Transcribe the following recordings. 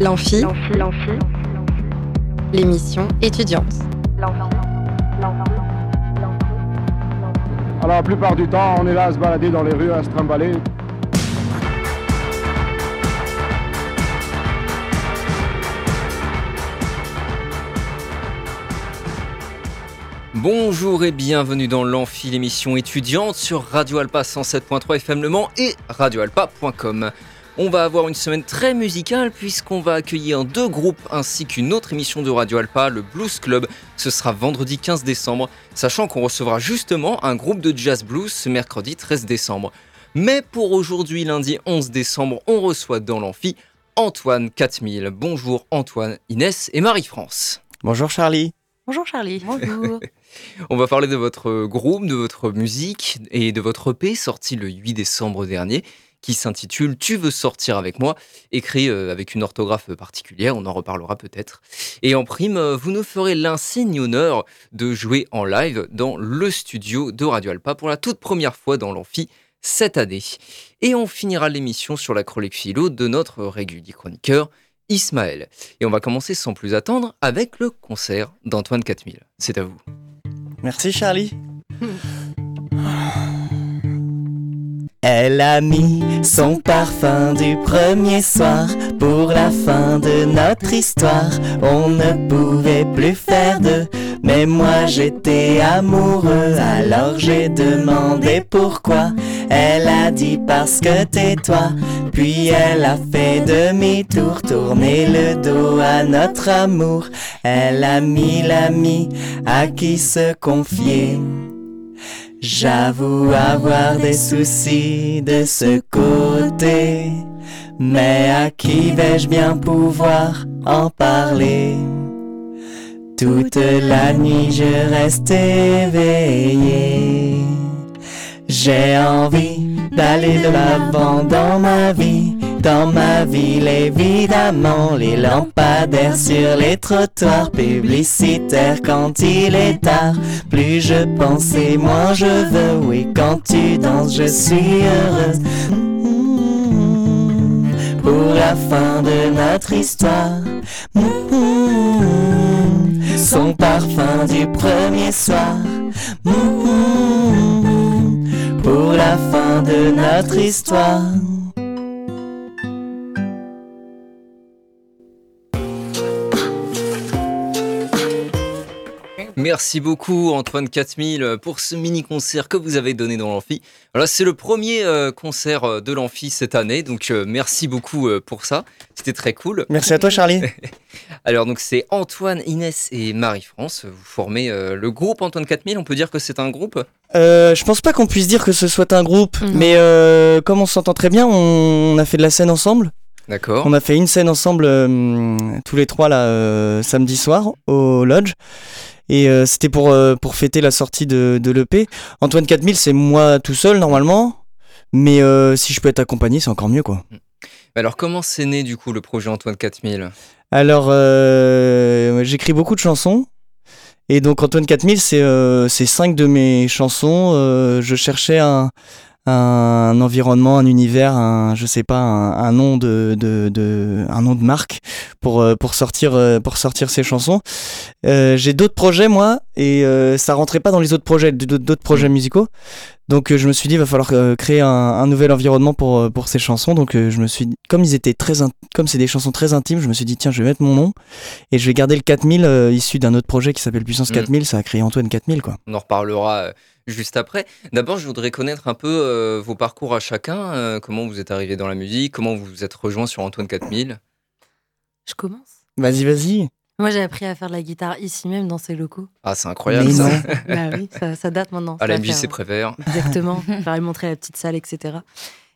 L'amphi, l'émission étudiante. Alors la plupart du temps, on est là à se balader dans les rues, à se trimballer. Bonjour et bienvenue dans l'Amphi, l'émission étudiante sur Radio Alpa 107.3 FM Le Mans et radioalpa.com. On va avoir une semaine très musicale puisqu'on va accueillir deux groupes ainsi qu'une autre émission de Radio Alpa, le Blues Club. Ce sera vendredi 15 décembre, sachant qu'on recevra justement un groupe de jazz blues ce mercredi 13 décembre. Mais pour aujourd'hui, lundi 11 décembre, on reçoit dans l'amphi Antoine 4000. Bonjour Antoine, Inès et Marie-France. Bonjour Charlie. Bonjour Charlie. Bonjour. On va parler de votre groupe, de votre musique et de votre EP sorti le 8 décembre dernier qui s'intitule Tu veux sortir avec moi, écrit euh, avec une orthographe particulière, on en reparlera peut-être. Et en prime, euh, vous nous ferez l'insigne honneur de jouer en live dans le studio de Radio Alpa pour la toute première fois dans l'amphi cette année. Et on finira l'émission sur la chronique philo de notre régulier chroniqueur Ismaël. Et on va commencer sans plus attendre avec le concert d'Antoine 4000. C'est à vous. Merci Charlie. Elle a mis son parfum du premier soir pour la fin de notre histoire. On ne pouvait plus faire de, mais moi j'étais amoureux. Alors j'ai demandé pourquoi. Elle a dit parce que t'es toi. Puis elle a fait demi-tour, tourner le dos à notre amour. Elle a mis l'ami à qui se confier. J'avoue avoir des soucis de ce côté, mais à qui vais-je bien pouvoir en parler? Toute la nuit je reste éveillé. J'ai envie d'aller de l'avant dans ma vie dans ma ville, évidemment, les lampadaires sur les trottoirs publicitaires quand il est tard. Plus je pense et moins je veux, oui, quand tu danses, je suis heureuse. Pour la fin de notre histoire, son parfum du premier soir. Pour la fin de notre histoire. Merci beaucoup Antoine 4000 pour ce mini concert que vous avez donné dans l'amphi. Voilà, c'est le premier euh, concert euh, de l'amphi cette année, donc euh, merci beaucoup pour ça. C'était très cool. Merci à toi Charlie. Alors donc c'est Antoine, Inès et Marie-France. Vous formez le groupe Antoine 4000. On peut dire que c'est un groupe? Je pense pas qu'on puisse dire que ce soit un groupe, mais comme on s'entend très bien, on, a fait de la scène ensemble. D'accord. On a fait une scène ensemble tous les trois là samedi soir au lodge. Et euh, c'était pour, euh, pour fêter la sortie de, de l'EP. Antoine 4000, c'est moi tout seul normalement. Mais euh, si je peux être accompagné, c'est encore mieux quoi. Alors comment c'est né du coup le projet Antoine 4000 Alors j'écris beaucoup de chansons. Et donc Antoine 4000, c'est cinq de mes chansons. je cherchais un, un environnement, un univers, un, je sais pas, un, nom de, de, un nom de marque pour euh, pour sortir euh, pour sortir ces chansons. Euh, j'ai d'autres projets moi et ça rentrait pas dans les autres projets d'autres projets musicaux. Donc je me suis dit il va falloir créer un, nouvel environnement pour pour ces chansons. Donc je me suis comme ils étaient très comme c'est des chansons très intimes, je me suis dit tiens je vais mettre mon nom et je vais garder le 4000 issu d'un autre projet qui s'appelle Puissance 4000. Mm. Ça a créé Antoine 4000 quoi. On en reparlera juste après. D'abord, je voudrais connaître un peu euh, vos parcours à chacun. Euh, comment vous êtes arrivé dans la musique Comment vous vous êtes rejoint sur Antoine 4000 Je commence Vas-y, vas-y. Moi, j'ai appris à faire de la guitare ici même, dans ces locaux. Ah, c'est incroyable ça. bah oui, ça, date maintenant. À la MJC Prévert. Exactement. Lui montrer la petite salle, etc.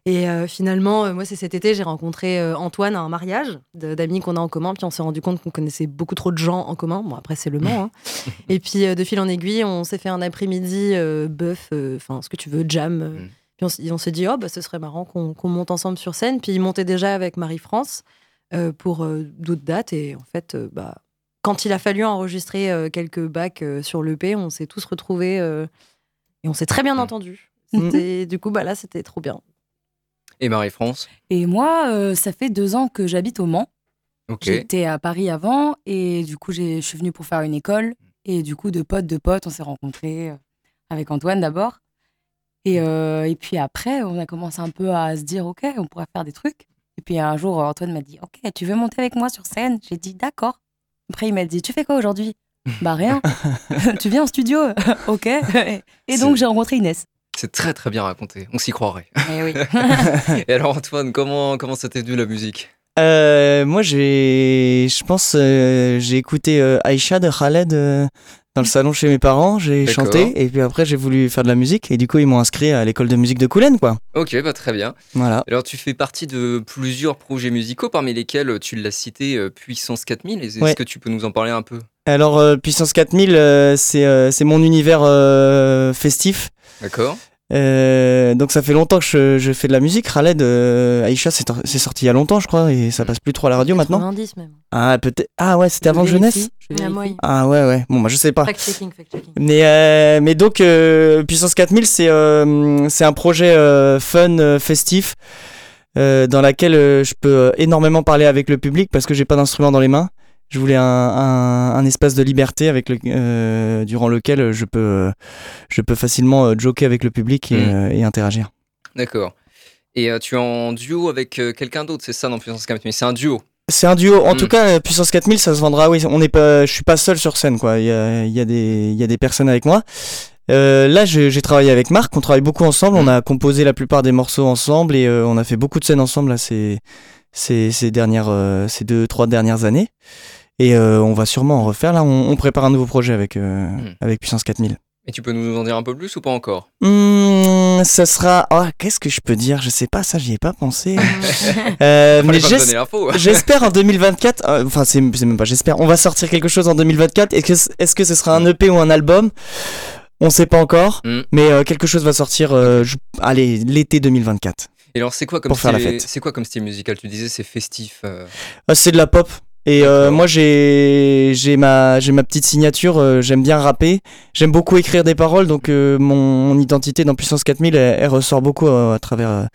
Et euh, finalement, euh, moi, c'est cet été, j'ai rencontré euh, Antoine à un mariage d'amis qu'on a en commun. Puis on s'est rendu compte qu'on connaissait beaucoup trop de gens en commun. Bon, après, c'est le Mans. Hein. et puis, de fil en aiguille, on s'est fait un après-midi bœuf, enfin, ce que tu veux, jam. Mm. Puis on, s'est dit, oh, bah, ce serait marrant qu'on monte ensemble sur scène. Puis il montait déjà avec Marie-France pour d'autres dates. Et en fait, bah, quand il a fallu enregistrer quelques bacs sur l'EP, on s'est tous retrouvés et on s'est très bien mm. entendus. Mm. Du coup, bah, là, c'était trop bien. Et Marie-France Et moi, euh, ça fait deux ans que j'habite au Mans. Ok. J'étais à Paris avant et du coup, j'ai- je suis venue pour faire une école. Et du coup, de potes, de potes, on s'est rencontrés euh, avec Antoine d'abord. Et, euh, et puis après, on a commencé un peu à se dire, OK, on pourrait faire des trucs. Et puis un jour, Antoine m'a dit, OK, tu veux monter avec moi sur scène? J'ai dit, d'accord. Après, il m'a dit, tu fais quoi aujourd'hui? Bah rien. tu viens en studio? OK. Et donc, j'ai rencontré Inès. C'est très très bien raconté, on s'y croirait. Eh oui. Et alors Antoine, comment, comment ça t'est venu la musique? Euh, moi, j'ai, je pense, euh, j'ai écouté euh, Aïcha de Khaled euh, dans le salon chez mes parents. J'ai chanté et puis après j'ai voulu faire de la musique et du coup ils m'ont inscrit à l'école de musique de Coulennes, quoi. Ok, bah très bien. Voilà. Alors tu fais partie de plusieurs projets musicaux, parmi lesquels tu l'as cité euh, Puissance 4000. Est-ce Ouais. que tu peux nous en parler un peu? Alors euh, Puissance 4000, euh, c'est euh, c'est mon univers euh, festif. D'accord Euh, donc ça fait longtemps que je, je fais de la musique. Khaled, euh, Aïcha, c'est sorti il y a longtemps, je crois, et ça passe plus trop à la radio maintenant. 90 même. Ah peut-être. Ah ouais, c'était avant Je jeunesse. je Ah, moi, Ah ouais ouais. Bon bah je sais pas. Mais, euh, mais donc, euh, Puissance 4000, c'est euh, c'est un projet euh, fun, festif, euh, dans laquelle euh, je peux énormément parler avec le public parce que j'ai pas d'instrument dans les mains. Je voulais un, un, un espace de liberté avec le, euh, durant lequel je peux, je peux facilement euh, joker avec le public et, Mm. euh, et interagir. D'accord. Et tu es en duo avec quelqu'un d'autre, c'est ça dans Puissance 4000 C'est un duo C'est un duo. En Mm. tout cas, Puissance 4000, ça se vendra. Oui, on n'est pas. Je suis pas seul sur scène, quoi. Il y a, y a y a des personnes avec moi. Euh, là, j'ai travaillé avec Marc. On travaille beaucoup ensemble. On a composé la plupart des morceaux ensemble et euh, on a fait beaucoup de scènes ensemble là ces, ces, ces dernières, euh, ces deux, trois dernières années. Et euh, on va sûrement en refaire. Là, on, on prépare un nouveau projet avec euh, Mm. avec Puissance 4000. Et tu peux nous en dire un peu plus ou pas encore? Hmm, ça sera. Oh, qu'est-ce que je peux dire? Je sais pas. Ça, j'y ai pas pensé. Euh, mais donner l'info. J'espère en 2024, euh, enfin c'est c'est même pas j'espère, on va sortir quelque chose en 2024. Est-ce que, est-ce que ce sera un EP ou un album? On sait pas encore, Mm. mais euh, quelque chose va sortir, euh, je- allez, l'été 2024. Et alors c'est quoi comme Pour faire la style fête. C'est quoi comme style musical? Tu disais c'est festif. euh, Ah, c'est de la pop. Et euh, moi j'ai j'ai ma j'ai ma petite signature, euh, j'aime bien rapper, j'aime beaucoup écrire des paroles, donc euh, mon, mon identité dans Puissance 4000 elle, elle ressort beaucoup à travers à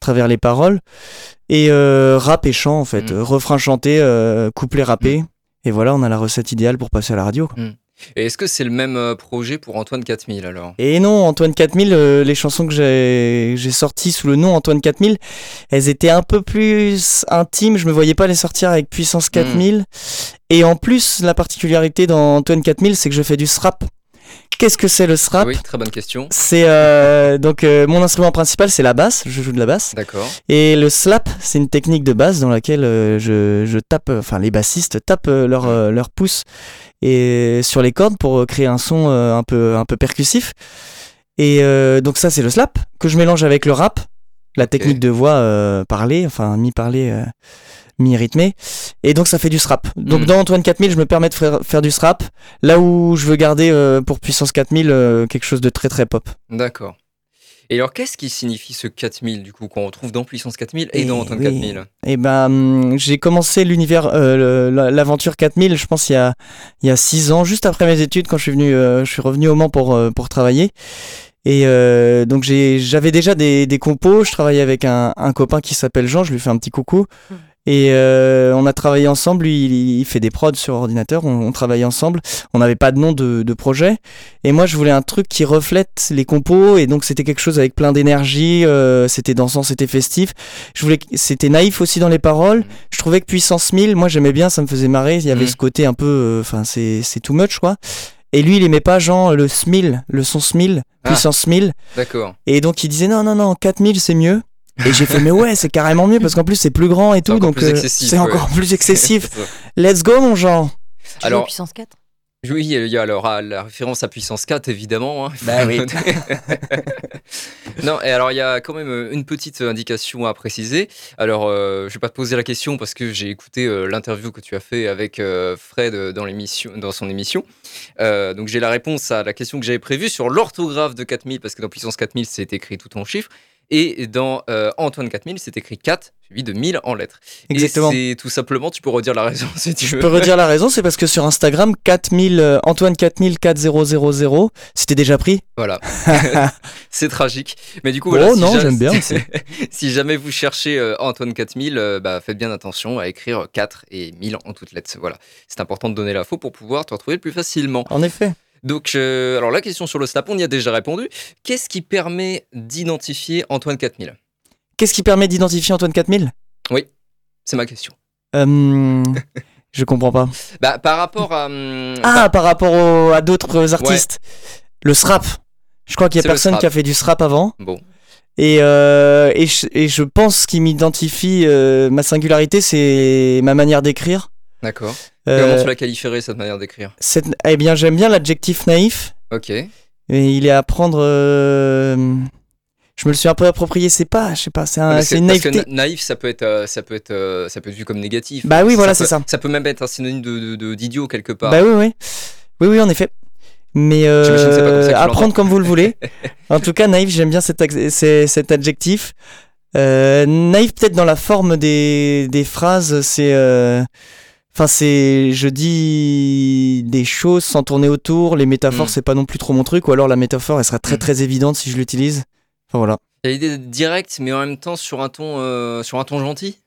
travers les paroles et euh, rap et chant en fait, Mm. Refrain chanté, euh, couplet rappé, et voilà on a la recette idéale pour passer à la radio. quoi. Et est-ce que c'est le même euh, projet pour Antoine 4000 alors? Et non, Antoine 4000, euh, les chansons que j'ai sorties sous le nom Antoine 4000, elles étaient un peu plus intimes. Je me voyais pas les sortir avec Puissance 4000. Et en plus, la particularité dans Antoine 4000, c'est que je fais du strap. Qu'est-ce que c'est le strap Oui, très bonne question. C'est euh, donc euh, mon instrument principal, c'est la basse. Je joue de la basse. D'accord. Et le slap, c'est une technique de basse dans laquelle euh, je, je tape, enfin les bassistes tapent leur, leur pouce et sur les cordes pour créer un son un peu un peu percussif. Et donc ça c'est le slap que je mélange avec le rap, la technique de voix parlée, enfin mi-parlé, euh, mi-rythmé. Et donc ça fait du strap. Donc Mm. dans Antoine 4000, je me permets de faire, faire du strap. Là où je veux garder euh, pour Puissance 4000 euh, quelque chose de très très pop. D'accord. Et alors qu'est-ce qui signifie ce 4000 du coup qu'on retrouve dans Puissance 4000 et Eh dans Antoine oui. 4000 Et ben, hum, j'ai commencé l'univers, euh, l'aventure 4000, je pense il y a il y a six ans, juste après mes études, quand je suis venu, euh, je suis revenu au Mans pour euh, pour travailler. Et euh, donc j'ai j'avais déjà des, des compos. Je travaillais avec un, un copain qui s'appelle Jean. Je lui fais un petit coucou. Et euh, on a travaillé ensemble. Lui, il, il fait des prods sur ordinateur. On, on travaillait ensemble. On n'avait pas de nom de, de projet. Et moi, je voulais un truc qui reflète les compos. Et donc c'était quelque chose avec plein d'énergie. euh, c'était dansant, c'était festif. Je voulais, c'était naïf aussi dans les paroles. Je trouvais que puissance 1000, moi j'aimais bien, ça me faisait marrer. Il y avait Mm. ce côté un peu, euh, enfin c'est c'est too much quoi. Et lui, il aimait pas genre le smil, le son smil, Ah. puissance 1000. D'accord. Et donc il disait non, non, non, 4000 c'est mieux. Et j'ai fait mais ouais, c'est carrément mieux parce qu'en plus c'est plus grand et tout, encore donc plus euh, excessif, c'est ouais. encore plus excessif. Let's go mon Jean. Tu Alors- puissance 4 Oui, il y a alors la référence à puissance 4, évidemment. hein. Bah oui. non, et alors il y a quand même euh, une petite indication à préciser. Alors, euh, je vais pas te poser la question parce que j'ai écouté euh, l'interview que tu as fait avec euh, Fred dans, l'émission, dans son émission. Euh, donc, j'ai la réponse à la question que j'avais prévue sur l'orthographe de 4000 parce que dans puissance 4000, c'est écrit tout en chiffres. Et dans euh, Antoine 4000, c'est écrit 4, suivi de 1000 en lettres. Exactement. Et c'est tout simplement, tu peux redire la raison si tu Je veux. peux redire la raison, c'est parce que sur Instagram, 4000, euh, Antoine 4000 4000, c'était déjà pris. Voilà. c'est tragique. Mais du coup, Oh voilà. si non, ja- j'aime bien si- jamais vous cherchez euh, Antoine 4000, euh, bah, faites bien attention à écrire 4 et 1000 en toutes lettres. Voilà. C'est important de donner l'info pour pouvoir te retrouver plus facilement. En effet. Donc, euh, alors la question sur le Snap, on y a déjà répondu. Qu'est-ce qui permet d'identifier Antoine 4000 Qu'est-ce qui permet d'identifier Antoine 4000 C'est ma question. Euh, Je comprends pas. Bah, par rapport à. hum, Ah, par rapport au- à d'autres artistes. Le SRAP. Je crois qu'il y a personne qui a fait du SRAP avant. Bon, Et, euh, et, je, et je pense qu'il m'identifie, euh, ma singularité, c'est ma manière d'écrire. D'accord. Euh, Comment tu la qualifierais cette manière d'écrire eh bien, j'aime bien l'adjectif naïf. Ok. Et il est à prendre. euh, Je me le suis un peu approprié. C'est pas, je sais pas, c'est un- une parce que naïveté. na- naïf, ça peut être, euh, ça peut être, ça peut être vu comme négatif. Bah oui, voilà, c'est ça. Ça peut même être un synonyme de d'idiot quelque part. Bah oui, oui, oui, oui, en effet. Mais euh, comme apprendre comme vous le voulez. en tout cas, naïf, j'aime bien cet, adjectif. Euh, naïf, peut-être dans la forme des, des phrases, c'est. euh, Enfin, c'est. Je dis des choses sans tourner autour. Les métaphores, Mm. c'est pas non plus trop mon truc. Ou alors la métaphore, elle sera très Mm. très évidente si je l'utilise. Enfin voilà. T'as l'idée d'être direct, mais en même temps sur un ton, euh, sur un ton gentil?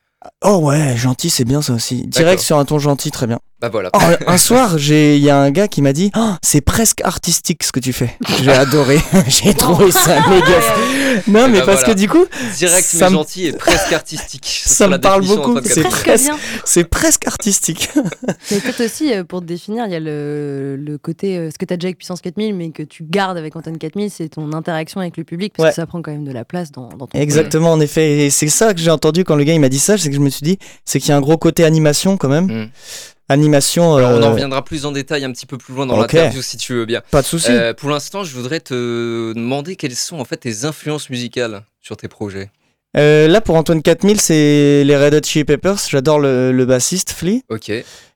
Oh ouais, gentil, c'est bien ça aussi. Direct sur un ton gentil, très bien. Bah voilà. Oh, un soir, j'ai, il y a un gars qui m'a dit, Oh, c'est presque artistique ce que tu fais. J'ai adoré. j'ai trouvé ça méga. Non, Eh mais ben parce voilà. que du coup, Direct ça mais me- gentil et presque artistique. Ça me parle beaucoup, c'est bien. c'est presque artistique. Mais peut-être aussi, euh, pour te définir, il y a le, le côté, euh, ce que tu as déjà avec Puissance 4000, mais que tu gardes avec Antoine 4000, c'est ton interaction avec le public, parce Ouais. que ça prend quand même de la place dans, dans ton Exactement, en effet. Et c'est ça que j'ai entendu quand le gars il m'a dit ça, c'est que je me suis dit, c'est qu'il y a un gros côté animation quand même. Mm. Animation. Alors, on en euh, reviendra plus en détail un petit peu plus loin dans Ok. l'interview si tu veux bien. Pas de souci. Euh, pour l'instant, je voudrais te demander quelles sont en fait tes influences musicales sur tes projets. Euh, là, pour Antoine 4000, c'est les Red Hot Chili Peppers. J'adore le, le bassiste Flea,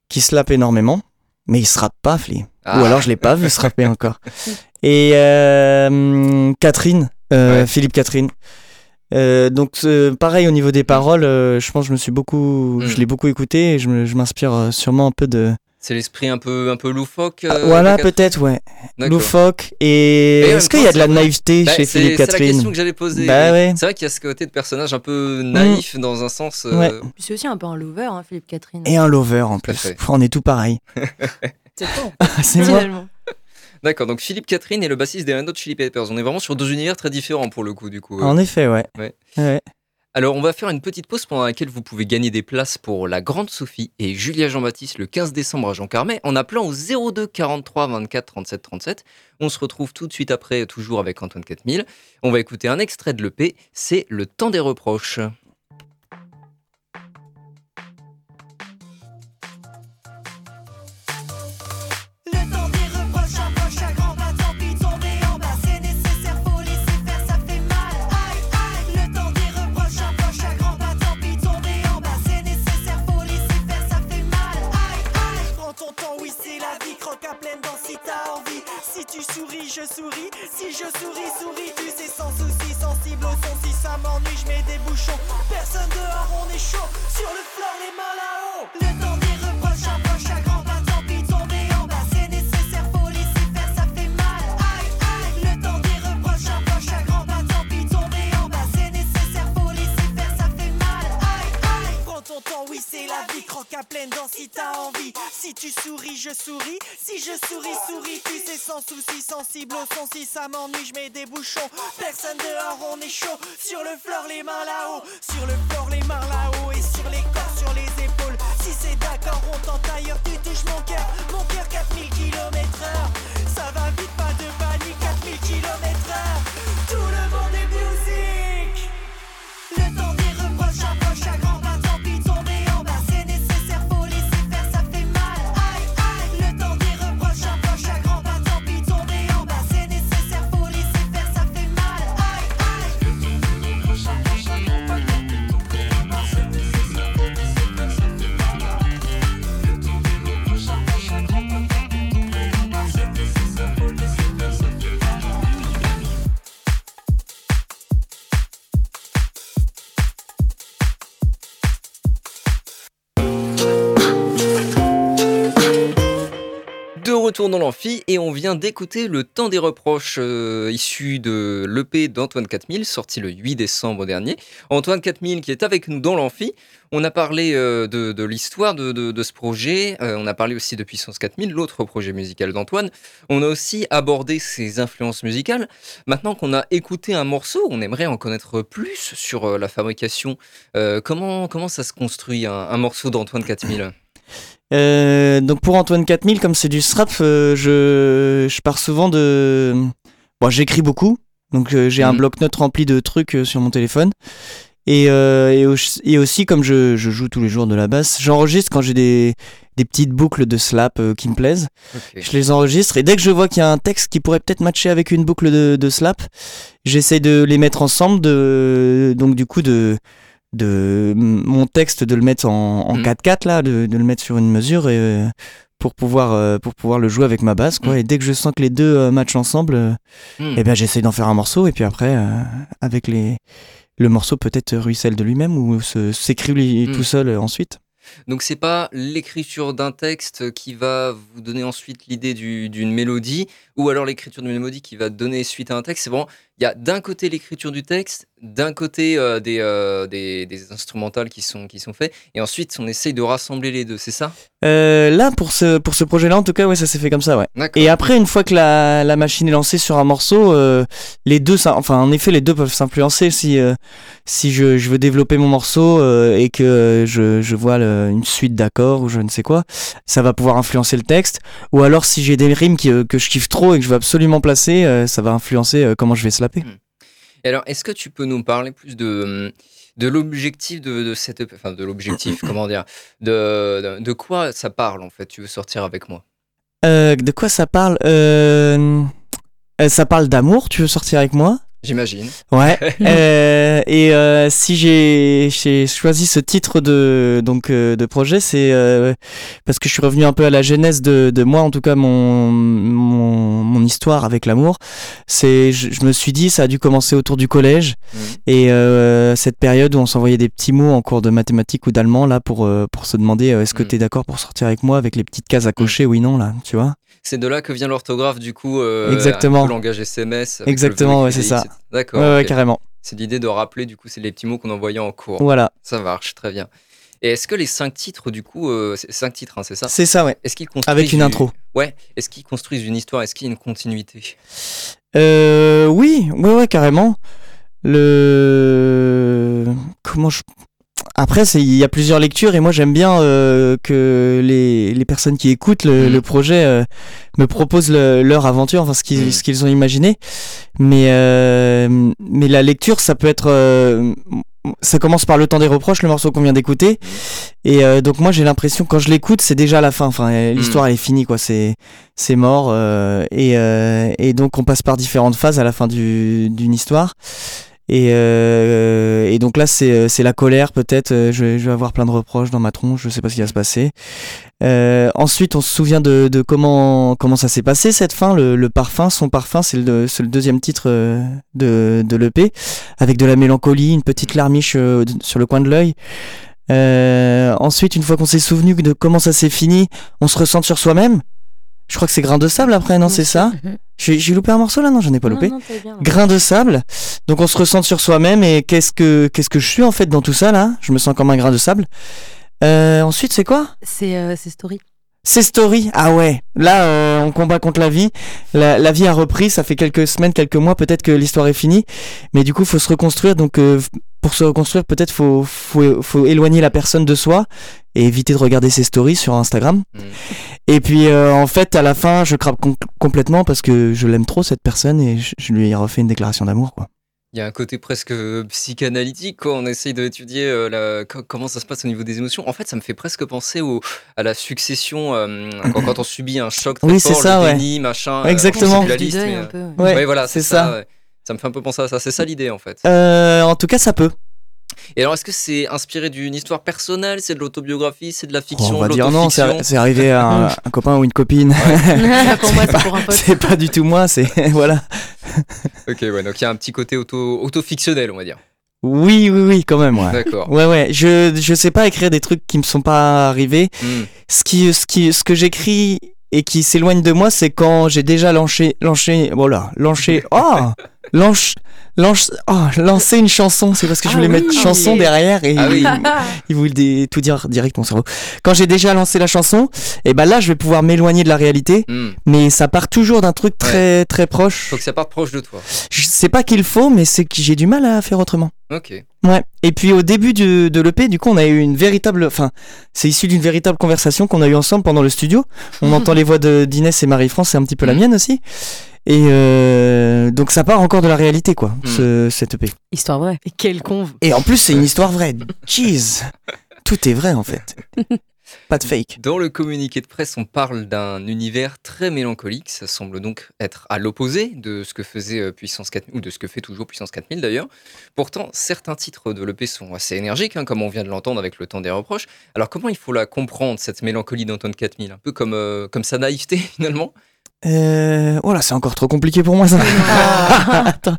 qui slappe énormément. Mais il se rappe pas, Flea. Ah. Ou alors je l'ai pas vu se rapper encore. Et euh, Catherine, euh, Ouais. Philippe Catherine. Euh, donc euh, pareil au niveau des paroles, euh, je pense que je me suis beaucoup, Mm. je l'ai beaucoup écouté et je m'inspire euh, sûrement un peu de. C'est l'esprit un peu, un peu loufoque. Ah, voilà Catherine peut-être ouais. Loufoque et, est-ce qu'il y a de la naïveté Bah, chez Philippe c'est la question Catherine que j'allais poser. Bah ouais. C'est vrai qu'il y a ce côté de personnage un peu naïf dans un sens. euh, Ouais. Puis C'est aussi un peu un lover, hein, Philippe Catherine. Et un lover en plus. On est tout pareil. C'est bon. c'est moi. D'accord, donc Philippe Catherine est le bassiste des Red Hot Chili Peppers. On est vraiment sur deux univers très différents pour le coup, du coup. En effet ouais. Ouais. Ouais. Alors, on va faire une petite pause pendant laquelle vous pouvez gagner des places pour la Grande Sophie et Julia Jean-Baptiste le 15 décembre à Jean Carmet en appelant au 02 43 24 37 37. On se retrouve tout de suite après, toujours avec Antoine 4000. On va écouter un extrait de l'EP, c'est Le temps des reproches. Tu souris, je souris, si je souris, souris, tu sais, sans souci, sensible au son, si ça m'ennuie, je mets des bouchons. Personne dehors, on est chaud, sur le floor, les mains là-haut. La vie, croque à pleine dents si t'as envie. Si tu souris, je souris, si je souris, souris, tu sais, sans souci, sensible au son, si ça m'ennuie, je mets des bouchons. Personne dehors, on est chaud, sur le floor, les mains là-haut, sur le floor, les mains là-haut, et sur les corps, sur les épaules. Si c'est d'accord, on tente ailleurs, tu touches mon cœur, mon cœur 4000 km dans l'amphi et on vient d'écouter le temps des reproches euh, issu de l'EP d'Antoine 4000 sorti le 8 décembre dernier. Antoine 4000 qui est avec nous dans l'amphi. On a parlé euh, de, l'histoire de, ce projet, euh, on a parlé aussi de Puissance 4000, l'autre projet musical d'Antoine. On a aussi abordé ses influences musicales. Maintenant qu'on a écouté un morceau, on aimerait en connaître plus sur euh, la fabrication. Comment, comment ça se construit un, un morceau d'Antoine 4000 Euh, donc pour Antoine 4000, comme c'est du strap, euh, je, je pars souvent de... Bon, j'écris beaucoup, donc euh, j'ai un Mhm. bloc-notes rempli de trucs sur mon téléphone. Et, et, au- et aussi, comme je, je joue tous les jours de la basse, j'enregistre quand j'ai des, des petites boucles de slap qui me plaisent. Je les enregistre et dès que je vois qu'il y a un texte qui pourrait peut-être matcher avec une boucle de, de slap, j'essaie de les mettre ensemble, de, donc du coup de, de mon texte de le mettre en, en Mhm. 4-4 là, de, de le mettre sur une mesure et, euh, pour pouvoir euh, pour pouvoir le jouer avec ma basse quoi. Mhm. Et dès que je sens que les deux euh, matchent ensemble, euh, Hmm. eh ben j'essaie d'en faire un morceau et puis après avec les le morceau peut-être ruisselle de lui-même ou s'écrit lui Mhm. tout seul ensuite. Donc c'est pas l'écriture d'un texte qui va vous donner ensuite l'idée du- d'une mélodie, ou alors l'écriture d'une mélodie qui va donner suite à un texte. C'est vraiment, il y a d'un côté l'écriture du texte, d'un côté euh, des, euh, des, des instrumentales qui sont, qui sont faits, et ensuite on essaye de rassembler les deux, c'est ça? Euh, là pour ce pour ce projet-là en tout cas ouais ça s'est fait comme ça ouais. Et après, une fois que la, la machine est lancée sur un morceau, les deux, ça- enfin, en effet, les deux peuvent s'influencer. Si, si je, je veux développer mon morceau et que je, je vois le- une suite d'accords ou je ne sais quoi, ça va pouvoir influencer le texte. Ou alors, si j'ai des rimes qui, que je kiffe trop et que je veux absolument placer, ça va influencer comment je vais Et alors, est-ce que tu peux nous parler plus de, de l'objectif de, de cette, EP enfin de l'objectif, comment dire, de, de, de quoi ça parle en fait? Tu veux sortir avec moi? Euh, de quoi ça parle? Euh, euh, Ça parle d'amour, tu veux sortir avec moi? J'imagine. Ouais. euh, et euh, si j'ai choisi ce titre de donc euh, de projet, c'est euh, parce que je suis revenu un peu à la genèse de, de moi, en tout cas mon mon, mon histoire avec l'amour. C'est je, je me suis dit ça a dû commencer autour du collège Mhm. et euh, cette période où on s'envoyait des petits mots en cours de mathématiques ou d'allemand là pour euh, pour se demander euh, est-ce que Mhm. t'es d'accord pour sortir avec moi avec les petites cases à cocher? Oui non là tu vois. C'est de là que vient l'orthographe, du coup, euh, Exactement. peu langage SMS. le Exactement, ouais, c'est ça. D'accord. Ouais, carrément. C'est l'idée de rappeler, du coup, c'est les petits mots qu'on envoyait en cours. Voilà. Ça marche, très bien. Et est-ce que les cinq titres, du coup, euh, c'est cinq titres, hein, c'est ça? C'est ça ouais. Est-ce qu'ils construisent Avec une intro. Ouais. Est-ce qu'ils construisent une histoire? Est-ce qu'il y a une continuité? Euh, oui, ouais, ouais, carrément. Le comment je après il y a plusieurs lectures et moi j'aime bien euh, que les, les personnes qui écoutent le, Mhm. le projet euh, me proposent le- leur aventure enfin ce qu'ils ce qu'ils ont imaginé. Mais euh, mais la lecture ça peut être euh, ça commence par le temps des reproches le morceau qu'on vient d'écouter. Et euh, donc moi j'ai l'impression quand je l'écoute c'est déjà la fin. Enfin euh, l'histoire elle est finie quoi. C'est c'est mort euh, et, euh, et donc on passe par différentes phases à la fin du- d'une histoire et, euh, et donc là c'est c'est la colère peut-être euh, je, vais- avoir plein de reproches dans ma tronche je sais pas ce qui va se passer. Euh, ensuite on se souvient de, comment ça s'est passé cette fin le, parfum son parfum c'est le, deuxième titre euh, de, l'EP avec de la mélancolie une petite larmiche euh, sur le coin de l'œil. Euh, ensuite une fois qu'on s'est souvenu de comment ça s'est fini on se ressent sur soi-même je crois que c'est grain de sable après non c'est ça j'ai loupé un morceau là? Non j'en ai pas loupé Non, bien. grain de sable. Donc on se ressent sur soi-même et qu'est-ce que qu'est-ce que je suis en fait dans tout ça là? Je me sens comme un grain de sable. Euh, ensuite c'est quoi? C'est euh, c'est Story. C'est Story. Ah ouais. Là euh, on combat contre la vie. La, la vie a repris. Ça fait quelques semaines, quelques mois. Peut-être que l'histoire est finie. Mais du coup faut se reconstruire. Donc euh, pour se reconstruire peut-être faut, faut faut éloigner la personne de soi et éviter de regarder ses stories sur Instagram. Mhm. Et puis euh, en fait à la fin je crape com- complètement parce que je l'aime trop cette personne et je, je lui ai refait une déclaration d'amour quoi. Il y a un côté presque psychanalytique, quoi. On essaye d'étudier euh, la- co- comment ça se passe au niveau des émotions. En fait, ça me fait presque penser au, à la succession euh, quand, quand on subit un choc très Oui, fort, ça, le ouais. déni, machin. Exactement. Euh, mais, un euh, peu. ouais. Ouais, ouais, voilà, c'est c'est ça. ça. Ouais. Ça me fait un peu penser à ça. C'est ça l'idée, en fait. Euh, en tout cas, ça peut. Et alors, est-ce que c'est inspiré d'une histoire personnelle C'est de l'autobiographie C'est de la fiction on va de dire non, l'autofiction c'est arrivé à un, un copain ou une copine. pour moi, c'est pour un pote. c'est pas du tout moi, c'est voilà. Ok, ouais, donc il y a un petit côté auto, autofictionnel, on va dire. Oui, oui, oui, quand même, ouais. D'accord. Ouais, ouais. Je je sais pas écrire des trucs qui me sont pas arrivés. Hmm. Ce qui ce qui ce que j'écris et qui s'éloigne de moi, c'est quand j'ai déjà lancé, lancé, voilà, lancé, oh, lance, lance, oh, lancer une chanson. C'est parce que je Ah voulais oui. mettre chanson derrière et Ah oui. il, voulait tout dire direct mon cerveau. Quand j'ai déjà lancé la chanson, et ben là, je vais pouvoir m'éloigner de la réalité, Hmm. mais ça part toujours d'un truc très très proche. Faut que ça parte proche de toi. Je sais pas qu'il faut, mais c'est que j'ai du mal à faire autrement. Ok. Ouais. Et puis au début du- de l'EP, du coup, on a eu une véritable, enfin, c'est issu d'une véritable conversation qu'on a eue ensemble pendant le studio. On entend les voix de d'Inès et Marie-France, c'est un petit peu la Mhm. mienne aussi. Et euh, donc ça part encore de la réalité, quoi, ce, cette EP. Histoire vraie. Et quel con. Et en plus, c'est une histoire vraie. Jeez, tout est vrai en fait. Pas de fake. Dans le communiqué de presse, on parle d'un univers très mélancolique. Ça semble donc être à l'opposé de ce que faisait euh, Puissance 4000 ou de ce que fait toujours Puissance 4000 d'ailleurs. Pourtant, certains titres de l'EP sont assez énergiques, hein, comme on vient de l'entendre avec le temps des reproches. Alors, comment il faut la comprendre cette mélancolie d'Antoine 4000 Un peu comme, euh, comme sa naïveté finalement? Euh, oh là, c'est encore trop compliqué pour moi ça. Attends.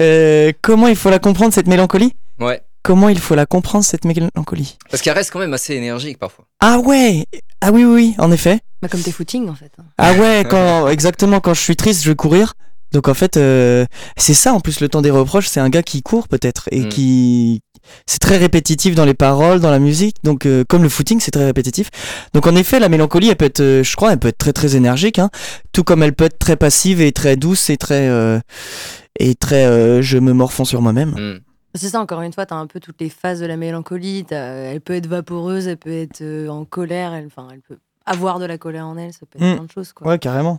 Euh, comment il faut la comprendre cette mélancolie? Ouais. Comment il faut la comprendre cette mélancolie? Parce qu'elle reste quand même assez énergique parfois. Ah ouais Ah oui, oui, oui, en effet. Bah, comme tes footings en fait. Ah ouais, quand, exactement, quand je suis triste, je vais courir. Donc en fait, euh, c'est ça en plus le temps des reproches, c'est un gars qui court peut-être et Mm. qui... C'est très répétitif dans les paroles, dans la musique, donc euh, comme le footing, c'est très répétitif. Donc en effet, la mélancolie, elle peut être, euh, je crois, elle peut être très très énergique, hein, tout comme elle peut être très passive et très douce et très... euh, et très... euh, je me morfonds sur moi-même. Hmm. C'est ça, encore une fois, tu as un peu toutes les phases de la mélancolie. Elle peut être vaporeuse, elle peut être euh, en colère, elle, enfin, elle peut avoir de la colère en elle, ça peut être Mm. plein de choses. Quoi. Ouais, carrément.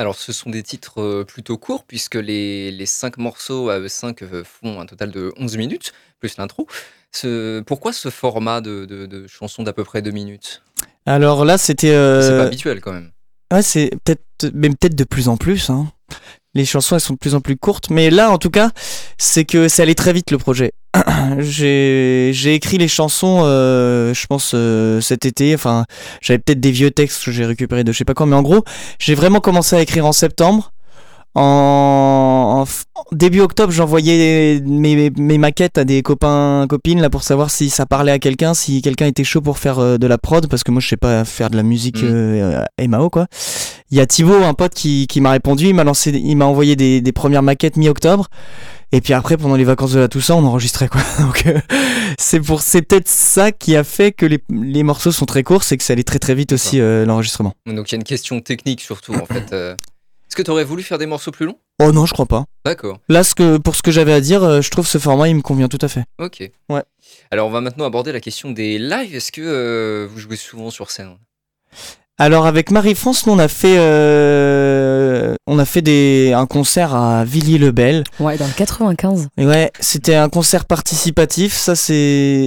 C'est- Alors, ce sont des titres euh, plutôt courts, puisque les, les cinq morceaux à eux 5 font un total de 11 minutes, plus l'intro. Ce- Pourquoi ce format de, de, de chansons d'à peu près 2 minutes? Alors là, c'était... C'est euh, pas habituel quand même. Ouais, c'est peut-être, mais peut-être de plus en plus. Hein. Les chansons, elles sont de plus en plus courtes. Mais là, en tout cas, c'est que c'est allé très vite le projet. j'ai, écrit les chansons, euh, je pense, euh, cet été. Enfin, j'avais peut-être des vieux textes que j'ai récupérés de je sais pas quand. Mais en gros, j'ai vraiment commencé à écrire en septembre. En, début octobre, j'envoyais mes, mes maquettes à des copains, copines, là, pour savoir si ça parlait à quelqu'un, si quelqu'un était chaud pour faire euh, de la prod, parce que moi, je sais pas faire de la musique Mm. euh, euh, MAO, quoi. Il y a Thibaut, un pote, qui, qui m'a répondu, il m'a lancé, il m'a envoyé des, des premières maquettes mi-octobre. Et puis après, pendant les vacances de la Toussaint, on enregistrait, quoi. Donc, euh, c'est pour, c'est peut-être ça qui a fait que les, les morceaux sont très courts, c'est que ça allait très très vite aussi, euh, l'enregistrement. Donc, il y a une question technique surtout, en fait. euh. Est-ce que tu aurais voulu faire des morceaux plus longs? Oh non, je crois pas. D'accord. Là, ce que, pour ce que j'avais à dire, je trouve ce format, il me convient tout à fait. Ok. Ouais. Alors, on va maintenant aborder la question des lives. Est-ce que vous jouez souvent sur scène? Alors avec Marie-France, nous on a fait, euh, on a fait des, un concert à Villiers-le-Bel. Ouais, dans le 95. Et ouais, c'était un concert participatif. Ça c'est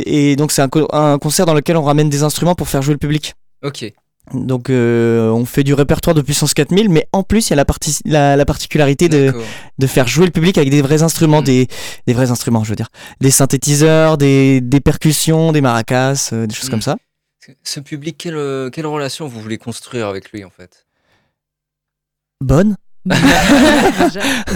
et donc c'est un, co- un concert dans lequel on ramène des instruments pour faire jouer le public. Ok. Donc euh, on fait du répertoire de puissance 4000, mais en plus il y a la, parti- la, la particularité de, de faire jouer le public avec des vrais instruments, Mm. des, des vrais instruments, je veux dire, des synthétiseurs, des, des percussions, des maracas, euh, des choses Mm. comme ça. Ce public, quelle, euh, quelle relation vous voulez construire avec lui, en fait? Bonne.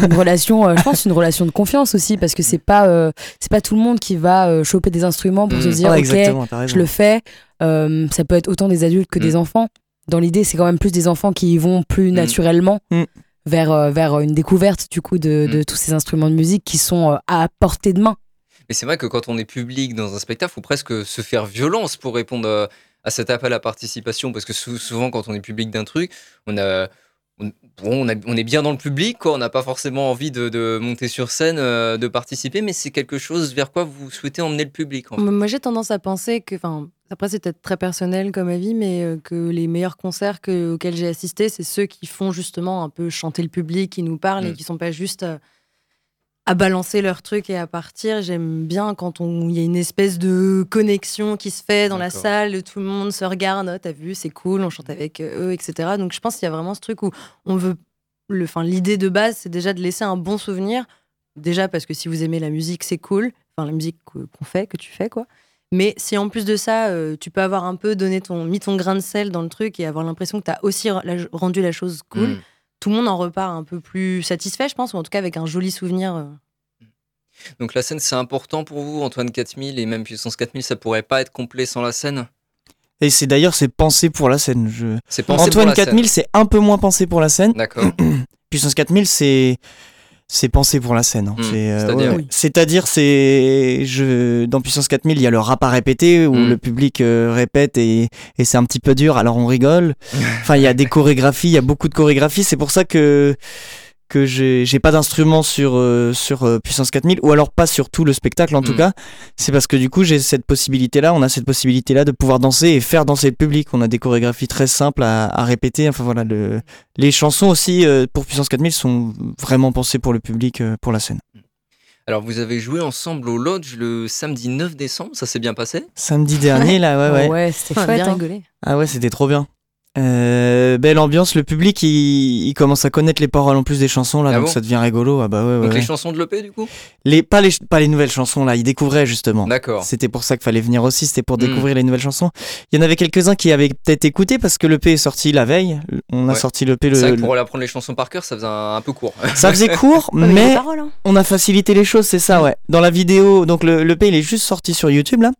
Une relation, euh, je pense, une relation de confiance aussi, parce que c'est pas, euh, c'est pas tout le monde qui va euh, choper des instruments pour Mm. se dire, Ouais, ok, je le fais. Euh, ça peut être autant des adultes que Mm. des enfants. Dans l'idée, c'est quand même plus des enfants qui y vont plus Mm. naturellement Mm. vers, euh, vers une découverte du coup de, de Mm. tous ces instruments de musique qui sont euh, à portée de main. Mais c'est vrai que quand on est public dans un spectacle, faut presque se faire violence pour répondre à, à cet appel à participation. Parce que sou- souvent, quand on est public d'un truc, on a. On, bon, on, a- on est bien dans le public, quoi. on n'a pas forcément envie de, de monter sur scène, euh, de participer, mais c'est quelque chose vers quoi vous souhaitez emmener le public. En fait. Moi, j'ai tendance à penser que, enfin, après, c'est peut-être très personnel comme avis, mais euh, que les meilleurs concerts que- auxquels j'ai assisté, c'est ceux qui font justement un peu chanter le public, qui nous parlent et Mm. qui sont pas juste euh, à balancer leur truc et à partir. J'aime bien quand on- il y a une espèce de connexion qui se fait dans la salle, tout le monde se regarde, Oh, t'as vu, c'est cool, on chante avec euh, eux, etc. Donc je pense qu'il y a vraiment ce truc où on veut, l'idée de base, c'est déjà de laisser un bon souvenir. Déjà parce que si vous aimez la musique, c'est cool. Enfin, la musique que- qu'on fait, que tu fais, quoi. Mais si en plus de ça, euh, tu peux avoir un peu donné ton, mis ton grain de sel dans le truc et avoir l'impression que tu as aussi rendu la chose cool, Mm. Tout le monde en repart un peu plus satisfait, je pense, ou en tout cas avec un joli souvenir. euh. Donc la scène, c'est important pour vous, Antoine 4000 et même Puissance 4000, ça pourrait pas être complet sans la scène? Et c'est d'ailleurs c'est pensé pour la scène. Je... C'est pensé pour Antoine la scène. 4000 c'est un peu moins pensé pour la scène. D'accord. Puissance 4000 c'est c'est pensé pour la scène. hein. Hmm, C'est, euh, c'est-à-dire ouais. C'est-à-dire c'est je dans Puissance 4000 il y a le rap à répéter où Hmm. le public euh, répète et, et c'est un petit peu dur alors on rigole. Enfin il y a des chorégraphies, il y a beaucoup de chorégraphies. C'est pour ça que que j'ai pas d'instrument sur euh, sur euh, Puissance 4000 ou alors pas sur tout le spectacle en tout Mm. cas c'est parce que du coup j'ai cette possibilité là on a cette possibilité là de pouvoir danser et faire danser le public on a des chorégraphies très simples à, à répéter enfin voilà le, les chansons aussi euh, pour Puissance 4000 sont vraiment pensées pour le public euh, pour la scène Alors, vous avez joué ensemble au Lodge le samedi 9 décembre, ça s'est bien passé? Samedi dernier là ouais ouais, ouais, c'était On a chouette. bien hein. rigolé. ah ouais c'était trop bien Euh, belle ambiance le public il, il commence à connaître les paroles en plus des chansons là Ah donc bon ça devient rigolo ah bah ouais, ouais, Donc, les chansons de l'EP, du coup? Les, pas les pas les nouvelles chansons là ils découvraient justement D'accord. C'était pour ça qu'il fallait venir aussi, c'était pour Mm. découvrir les nouvelles chansons. Il y en avait quelques-uns qui avaient peut-être écouté parce que l'EP est sorti la veille. On a sorti l'EP C'est vrai le. que pour aller apprendre les chansons par cœur, ça faisait un, un peu court. Ça faisait court, mais paroles, hein. on a facilité les choses, c'est ça, ouais. Dans la vidéo, donc le l'EP il est juste sorti sur YouTube là.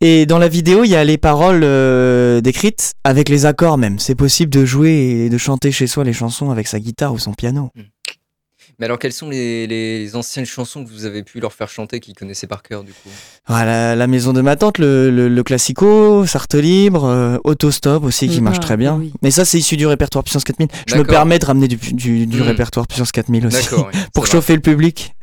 Et dans la vidéo, il y a les paroles euh, décrites avec les accords même. C'est possible de jouer et de chanter chez soi les chansons avec sa guitare ou son piano. Mais alors, quelles sont les, les anciennes chansons que vous avez pu leur faire chanter qu'ils connaissaient par cœur, du coup? Ah, la, la maison de ma tante, le, le, le classico, Sartre libre, euh, Autostop aussi qui Mm. marche Ah, très bien. oui. Mais ça, c'est issu du répertoire Puissance 4000. Je me permets de ramener du, du, du Mm. répertoire Puissance 4000 aussi. Oui, Pour va. chauffer le public.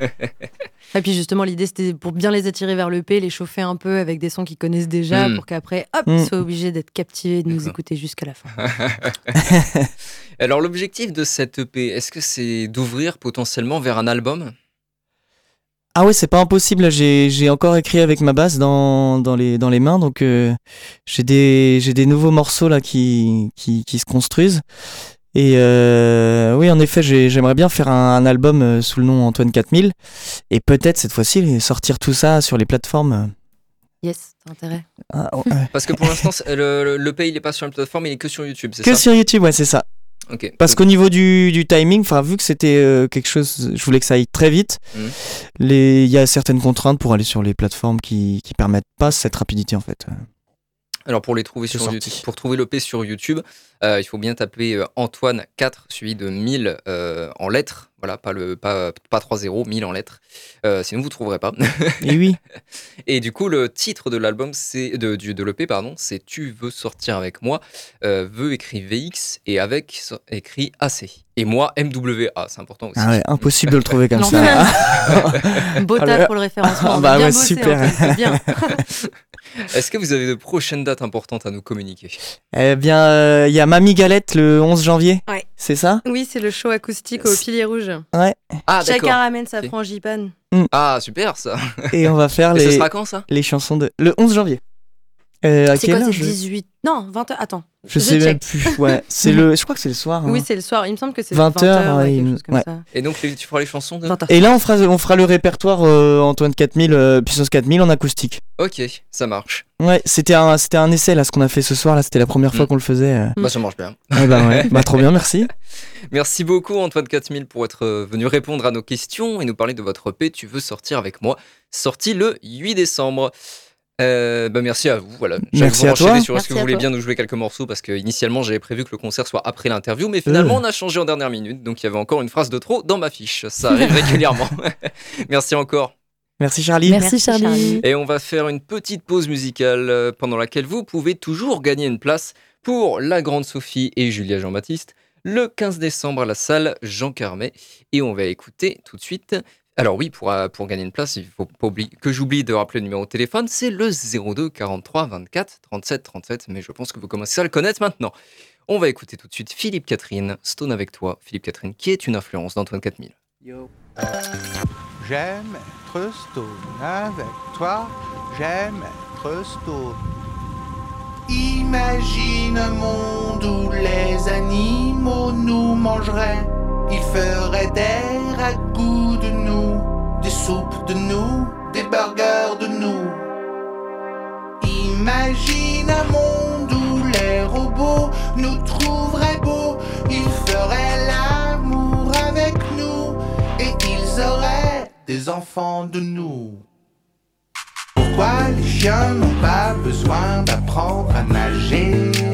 Et puis justement, l'idée c'était pour bien les attirer vers le P, les chauffer un peu avec des sons qu'ils connaissent déjà, Mm. pour qu'après, hop, Mm. ils soient obligés d'être captivés et de nous écouter jusqu'à la fin. Alors, l'objectif de cette EP, est-ce que c'est d'ouvrir potentiellement vers un album? Ah ouais, c'est pas impossible. J'ai j'ai encore écrit avec ma basse dans, dans, les, dans les mains. Donc euh, j'ai des, j'ai des nouveaux morceaux là qui, qui, qui se construisent. Et euh, oui, en effet, j'ai- j'aimerais bien faire un, un album euh, sous le nom Antoine 4000. Et peut-être cette fois-ci sortir tout ça sur les plateformes. Yes, t'as intérêt. Ah, ouais. Parce que pour l'instant, le, le, l'EP, il n'est pas sur une plateforme, il est que sur YouTube, c'est Que ça? sur YouTube, ouais, c'est ça. Parce qu'au niveau du, du timing, enfin vu que c'était euh, quelque chose, je voulais que ça aille très vite. Mhm. Il y a certaines contraintes pour aller sur les plateformes qui qui permettent pas cette rapidité en fait. Alors pour les trouver sur sorti. YouTube, pour trouver l'EP sur YouTube, euh, il faut bien taper euh, Antoine 4 suivi de 1000 euh, en lettres. Voilà, pas le pas pas 3 0, 1000 en lettres. Euh, sinon vous trouverez pas. Et oui, Et du coup le titre de l'album c'est de du de l'EP pardon, c'est Tu veux sortir avec moi, euh, veut écrit VX et avec so- écrit AC. Et moi MWA, c'est important aussi. ah ouais, impossible de le trouver comme ça. Beau taf pour le référencement. Ah bah ouais, bossé, super. en fait, c'est bien. Est-ce que vous avez de prochaines dates importantes à nous communiquer? Eh bien, euh, il y a Mamie Galette le 11 janvier. Ouais. C'est ça? Oui, c'est le show acoustique au Pilier Rouge. Ah Chacun ramène sa frangipane. Ah super ça. Et on va faire Et ce les, sera quand ça? les chansons de le 11 janvier. Euh, à C'est quelle quoi, c'est je... 18 Non, 20h. Attends. je sais même plus. Ouais, c'est le. Je crois que c'est le soir. hein. Oui, c'est le soir. Il me semble que c'est 20 20h. heures, ouais, ouais, quelque il- chose comme ouais. ça. Et donc tu feras les chansons de 20h. Et là, on fera, on fera le répertoire euh, Antoine 4000, euh, puissance 4000 en acoustique. Ok, ça marche. Ouais, c'était un, c'était un essai là, ce qu'on a fait ce soir là. C'était la première fois Mm. qu'on le faisait. euh. Mm. Bah ça marche bien. Ouais, bah ouais, bah trop bien, merci. Merci beaucoup Antoine 4000 pour être euh, venu répondre à nos questions et nous parler de votre EP Tu veux sortir avec moi, sorti le 8 décembre. Euh, bah merci à vous. Voilà. Merci vous à toi. sur est-ce Merci que vous voulez toi. bien nous jouer quelques morceaux parce que initialement j'avais prévu que le concert soit après l'interview, mais finalement Euh. on a changé en dernière minute, donc il y avait encore une phrase de trop dans ma fiche. Ça arrive régulièrement. merci encore. Merci Charlie. Merci. Charlie. Et on va faire une petite pause musicale euh, pendant laquelle vous pouvez toujours gagner une place pour la Grande Sophie et Julia Jean-Baptiste le 15 décembre à la salle Jean Carmet. Et on va écouter tout de suite. Alors oui, pour, euh, pour gagner une place, il faut pas oublier que j'oublie de rappeler le numéro de téléphone, c'est le 02 43 24 37 37, mais je pense que vous commencez à le connaître maintenant. On va écouter tout de suite Philippe Catherine, Stone avec toi. Philippe Catherine, qui est une influence d'Antoine 4000. J'aime être stone avec toi, j'aime être stone. Imagine un monde où les animaux nous mangeraient. Ils feraient des ragoûts des soupes de nous, des burgers de nous. Imagine un monde où les robots nous trouveraient beaux. Ils feraient l'amour avec nous et ils auraient des enfants de nous. Pourquoi les chiens n'ont pas besoin d'apprendre à nager?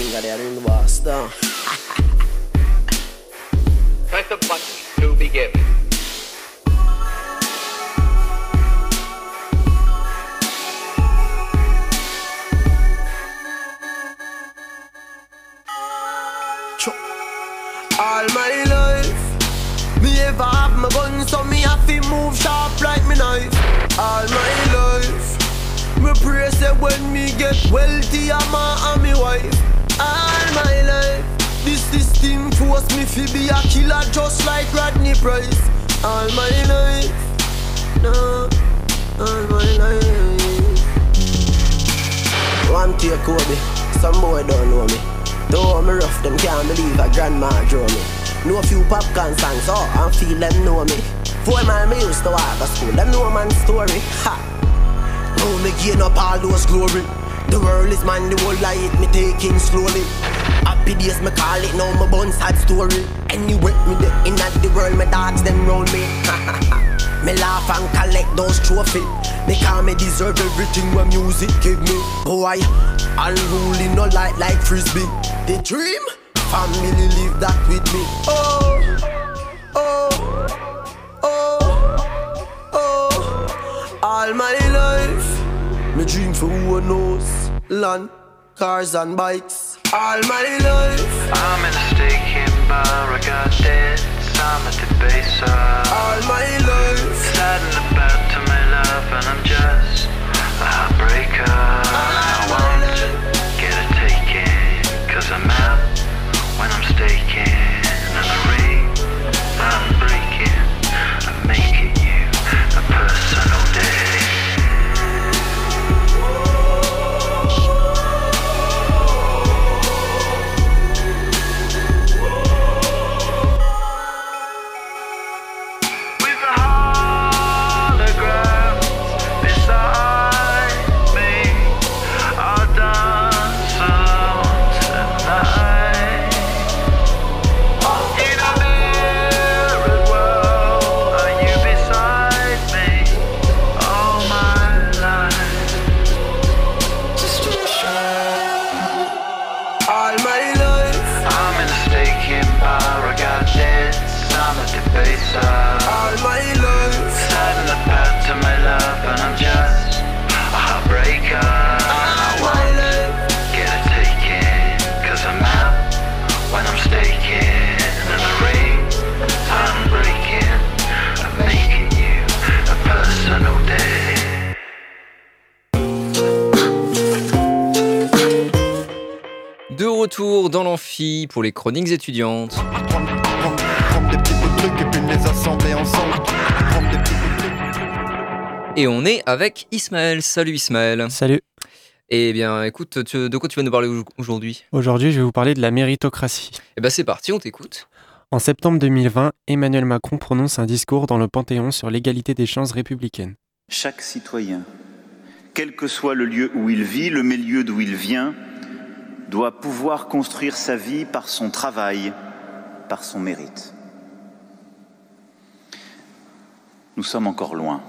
I mean, anything that they're in the boss, though. Press the button to begin. All my life, me ever have my gun, so me have to move sharp like me knife. All my life, me pray say when me get wealthy, I'm a and me wife. All my life, this system force me to be a killer just like Rodney Price. All my life, no, all my life. One take Kobe, some boy don't know me. Though me rough, them can't believe a grandma draw me. Know a few popcorn songs, oh, and feel them know me. Four mile me used to walk to school, them know man story. Ha! Now me gain up all those glory. The world is mine, the whole life me taking slowly. Happy days me call it, now my bun sad story. Anyway, me the in that the world, me dogs them round me. me laugh and collect those trophies. Me call me deserve everything what music give me. Boy, unruly no light like frisbee. The dream, family live that with me. Oh, oh, oh, oh. All my life, me dream for who knows. Land, cars and bikes. All my life, I'm in a staking bar, I got debts, I'm a debaser. all my life. Saddened about to my love, and I'm just a heartbreaker. Dans l'amphi pour les chroniques étudiantes. Et on est avec Ismaël. Salut Ismaël. Salut. Eh bien, écoute, tu- de quoi tu vas nous parler au- aujourd'hui? Aujourd'hui, je vais vous parler de la méritocratie. Eh ben, c'est parti, on t'écoute. En septembre 2020, Emmanuel Macron prononce un discours dans le Panthéon sur l'égalité des chances républicaines. Chaque citoyen, quel que soit le lieu où il vit, le milieu d'où il vient, doit pouvoir construire sa vie par son travail, par son mérite. Nous sommes encore loin,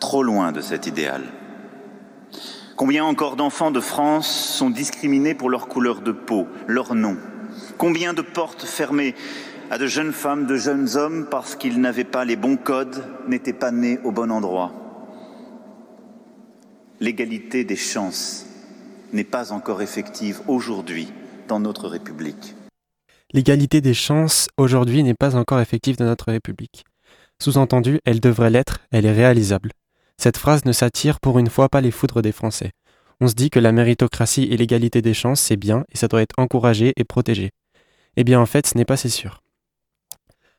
trop loin de cet idéal. Combien encore d'enfants de France sont discriminés pour leur couleur de peau, leur nom? Combien de portes fermées à de jeunes femmes, de jeunes hommes parce qu'ils n'avaient pas les bons codes, n'étaient pas nés au bon endroit? L'égalité des chances n'est pas encore effective aujourd'hui dans notre République. L'égalité des chances aujourd'hui n'est pas encore effective dans notre République. Sous-entendu, elle devrait l'être, elle est réalisable. Cette phrase ne s'attire pour une fois pas les foudres des Français. On se dit que la méritocratie et l'égalité des chances, c'est bien et ça doit être encouragé et protégé. Eh bien en fait, ce n'est pas si sûr.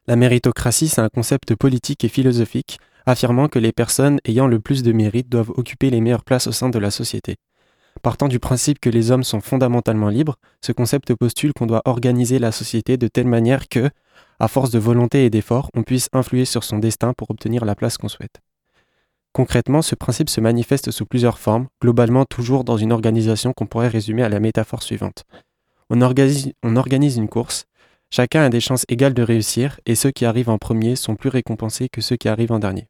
La méritocratie, c'est un concept politique et philosophique affirmant que les personnes ayant le plus de mérite doivent occuper les meilleures places au sein de la société. Partant du principe que les hommes sont fondamentalement libres, ce concept postule qu'on doit organiser la société de telle manière que, à force de volonté et d'effort, on puisse influer sur son destin pour obtenir la place qu'on souhaite. Concrètement, ce principe se manifeste sous plusieurs formes, globalement toujours dans une organisation qu'on pourrait résumer à la métaphore suivante. On organise une course, chacun a des chances égales de réussir, et ceux qui arrivent en premier sont plus récompensés que ceux qui arrivent en dernier.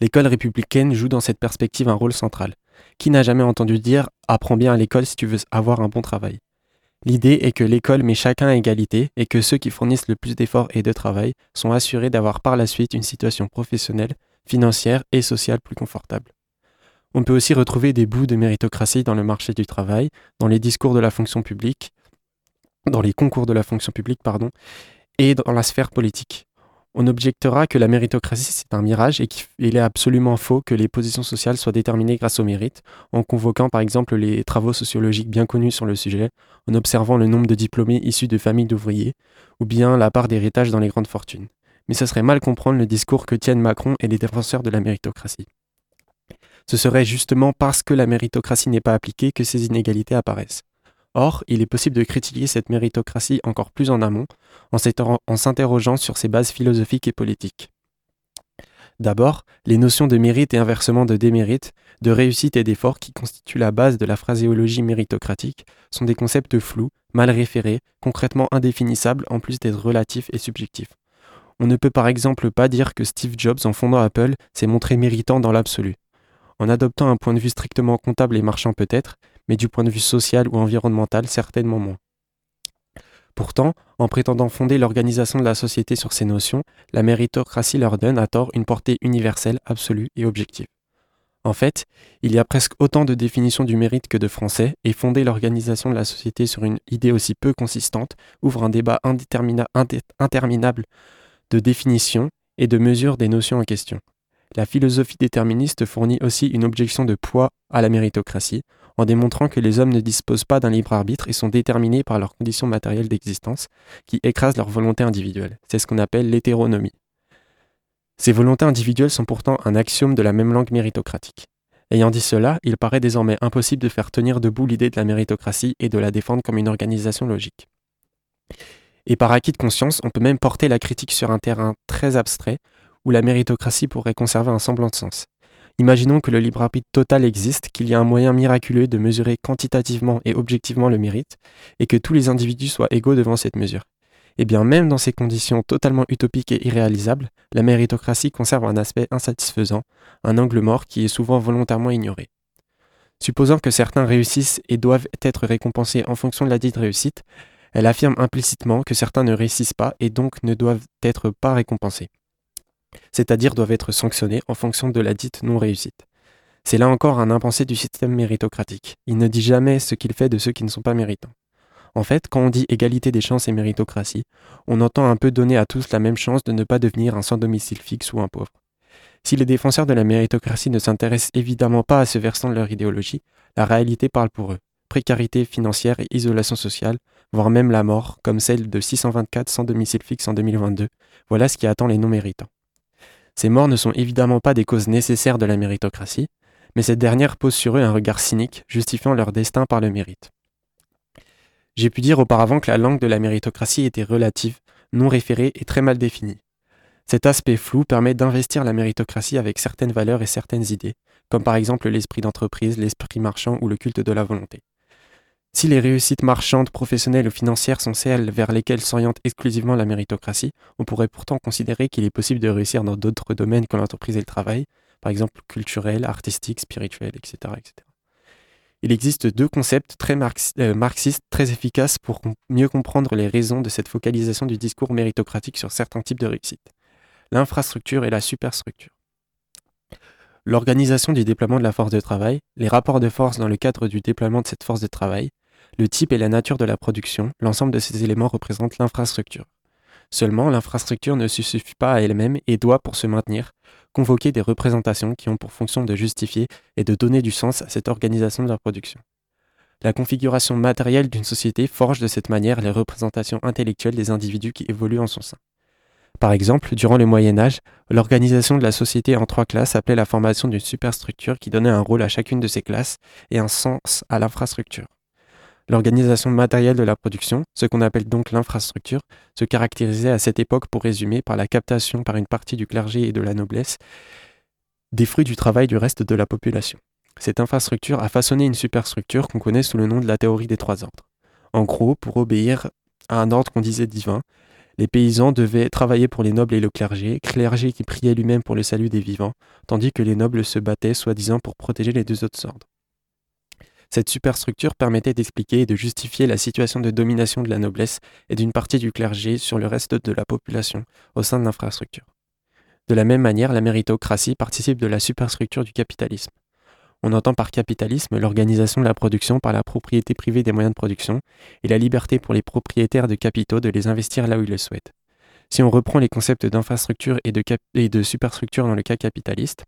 L'école républicaine joue dans cette perspective un rôle central. Qui n'a jamais entendu dire apprends bien à l'école si tu veux avoir un bon travail L'idée est que l'école met chacun à égalité et que ceux qui fournissent le plus d'efforts et de travail sont assurés d'avoir par la suite une situation professionnelle, financière et sociale plus confortable. On peut aussi retrouver des bouts de méritocratie dans le marché du travail, dans les discours de la fonction publique, dans les concours de la fonction publique, pardon, et dans la sphère politique. On objectera que la méritocratie, c'est un mirage et qu'il est absolument faux que les positions sociales soient déterminées grâce au mérite, en convoquant par exemple les travaux sociologiques bien connus sur le sujet, en observant le nombre de diplômés issus de familles d'ouvriers, ou bien la part d'héritage dans les grandes fortunes. Mais ce serait mal comprendre le discours que tiennent Macron et les défenseurs de la méritocratie. Ce serait justement parce que la méritocratie n'est pas appliquée que ces inégalités apparaissent. Or, il est possible de critiquer cette méritocratie encore plus en amont, en s'interrogeant sur ses bases philosophiques et politiques. D'abord, les notions de mérite et inversement de démérite, de réussite et d'effort qui constituent la base de la phraséologie méritocratique sont des concepts flous, mal référés, concrètement indéfinissables en plus d'être relatifs et subjectifs. On ne peut par exemple pas dire que Steve Jobs, en fondant Apple, s'est montré méritant dans l'absolu. En adoptant un point de vue strictement comptable et marchand peut-être, mais du point de vue social ou environnemental certainement moins. Pourtant, en prétendant fonder l'organisation de la société sur ces notions, la méritocratie leur donne à tort une portée universelle, absolue et objective. En fait, il y a presque autant de définitions du mérite que de français, et fonder l'organisation de la société sur une idée aussi peu consistante ouvre un débat interminable de définition et de mesure des notions en question. La philosophie déterministe fournit aussi une objection de poids à la méritocratie, en démontrant que les hommes ne disposent pas d'un libre arbitre et sont déterminés par leurs conditions matérielles d'existence, qui écrasent leur volonté individuelle. C'est ce qu'on appelle l'hétéronomie. Ces volontés individuelles sont pourtant un axiome de la même langue méritocratique. Ayant dit cela, il paraît désormais impossible de faire tenir debout l'idée de la méritocratie et de la défendre comme une organisation logique. Et par acquis de conscience, on peut même porter la critique sur un terrain très abstrait où la méritocratie pourrait conserver un semblant de sens. Imaginons que le libre arbitre total existe, qu'il y a un moyen miraculeux de mesurer quantitativement et objectivement le mérite, et que tous les individus soient égaux devant cette mesure. Eh bien, même dans ces conditions totalement utopiques et irréalisables, la méritocratie conserve un aspect insatisfaisant, un angle mort qui est souvent volontairement ignoré. Supposant que certains réussissent et doivent être récompensés en fonction de la dite réussite, elle affirme implicitement que certains ne réussissent pas et donc ne doivent être pas récompensés c'est-à-dire doivent être sanctionnés en fonction de la dite non-réussite. C'est là encore un impensé du système méritocratique. Il ne dit jamais ce qu'il fait de ceux qui ne sont pas méritants. En fait, quand on dit égalité des chances et méritocratie, on entend un peu donner à tous la même chance de ne pas devenir un sans domicile fixe ou un pauvre. Si les défenseurs de la méritocratie ne s'intéressent évidemment pas à ce versant de leur idéologie, la réalité parle pour eux. précarité financière et isolation sociale, voire même la mort, comme celle de 624 sans domicile fixe en 2022. Voilà ce qui attend les non-méritants. Ces morts ne sont évidemment pas des causes nécessaires de la méritocratie, mais cette dernière pose sur eux un regard cynique, justifiant leur destin par le mérite. J'ai pu dire auparavant que la langue de la méritocratie était relative, non référée et très mal définie. Cet aspect flou permet d'investir la méritocratie avec certaines valeurs et certaines idées, comme par exemple l'esprit d'entreprise, l'esprit marchand ou le culte de la volonté. Si les réussites marchandes, professionnelles ou financières sont celles vers lesquelles s'oriente exclusivement la méritocratie, on pourrait pourtant considérer qu'il est possible de réussir dans d'autres domaines que l'entreprise et le travail, par exemple culturel, artistique, spirituel, etc. etc. Il existe deux concepts très euh, marxistes très efficaces pour mieux comprendre les raisons de cette focalisation du discours méritocratique sur certains types de réussite. L'infrastructure et la superstructure. L'organisation du déploiement de la force de travail, les rapports de force dans le cadre du déploiement de cette force de travail, le type et la nature de la production, l'ensemble de ces éléments représentent l'infrastructure. Seulement, l'infrastructure ne suffit pas à elle-même et doit, pour se maintenir, convoquer des représentations qui ont pour fonction de justifier et de donner du sens à cette organisation de la production. La configuration matérielle d'une société forge de cette manière les représentations intellectuelles des individus qui évoluent en son sein. Par exemple, durant le Moyen Âge, l'organisation de la société en trois classes appelait la formation d'une superstructure qui donnait un rôle à chacune de ces classes et un sens à l'infrastructure. L'organisation matérielle de la production, ce qu'on appelle donc l'infrastructure, se caractérisait à cette époque pour résumer par la captation par une partie du clergé et de la noblesse des fruits du travail du reste de la population. Cette infrastructure a façonné une superstructure qu'on connaît sous le nom de la théorie des trois ordres. En gros, pour obéir à un ordre qu'on disait divin, les paysans devaient travailler pour les nobles et le clergé, clergé qui priait lui-même pour le salut des vivants, tandis que les nobles se battaient soi-disant pour protéger les deux autres ordres. Cette superstructure permettait d'expliquer et de justifier la situation de domination de la noblesse et d'une partie du clergé sur le reste de la population au sein de l'infrastructure. De la même manière, la méritocratie participe de la superstructure du capitalisme. On entend par capitalisme l'organisation de la production par la propriété privée des moyens de production et la liberté pour les propriétaires de capitaux de les investir là où ils le souhaitent. Si on reprend les concepts d'infrastructure et, de superstructure dans le cas capitaliste,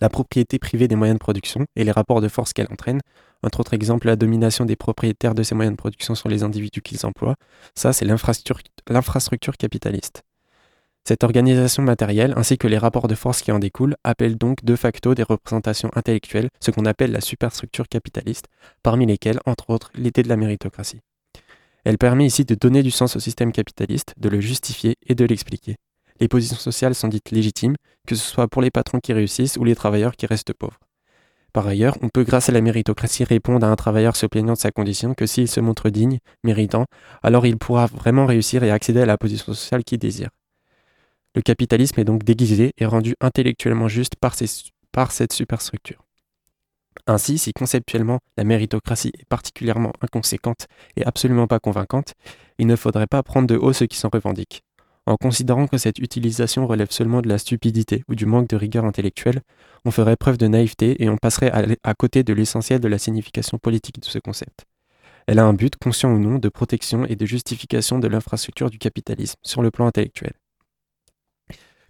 la propriété privée des moyens de production et les rapports de force qu'elle entraîne, entre autres exemples, la domination des propriétaires de ces moyens de production sur les individus qu'ils emploient, ça c'est l'infrastructure capitaliste. Cette organisation matérielle, ainsi que les rapports de force qui en découlent, appellent donc de facto des représentations intellectuelles, ce qu'on appelle la superstructure capitaliste, parmi lesquelles, entre autres, l'idée de la méritocratie. Elle permet ici de donner du sens au système capitaliste, de le justifier et de l'expliquer. Les positions sociales sont dites légitimes, que ce soit pour les patrons qui réussissent ou les travailleurs qui restent pauvres. Par ailleurs, on peut grâce à la méritocratie répondre à un travailleur se plaignant de sa condition que s'il se montre digne, méritant, alors il pourra vraiment réussir et accéder à la position sociale qu'il désire. Le capitalisme est donc déguisé et rendu intellectuellement juste par, cette superstructure. Ainsi, si conceptuellement la méritocratie est particulièrement inconséquente et absolument pas convaincante, il ne faudrait pas prendre de haut ceux qui s'en revendiquent. En considérant que cette utilisation relève seulement de la stupidité ou du manque de rigueur intellectuelle, on ferait preuve de naïveté et on passerait à, côté de l'essentiel de la signification politique de ce concept. Elle a un but, conscient ou non, de protection et de justification de l'infrastructure du capitalisme sur le plan intellectuel.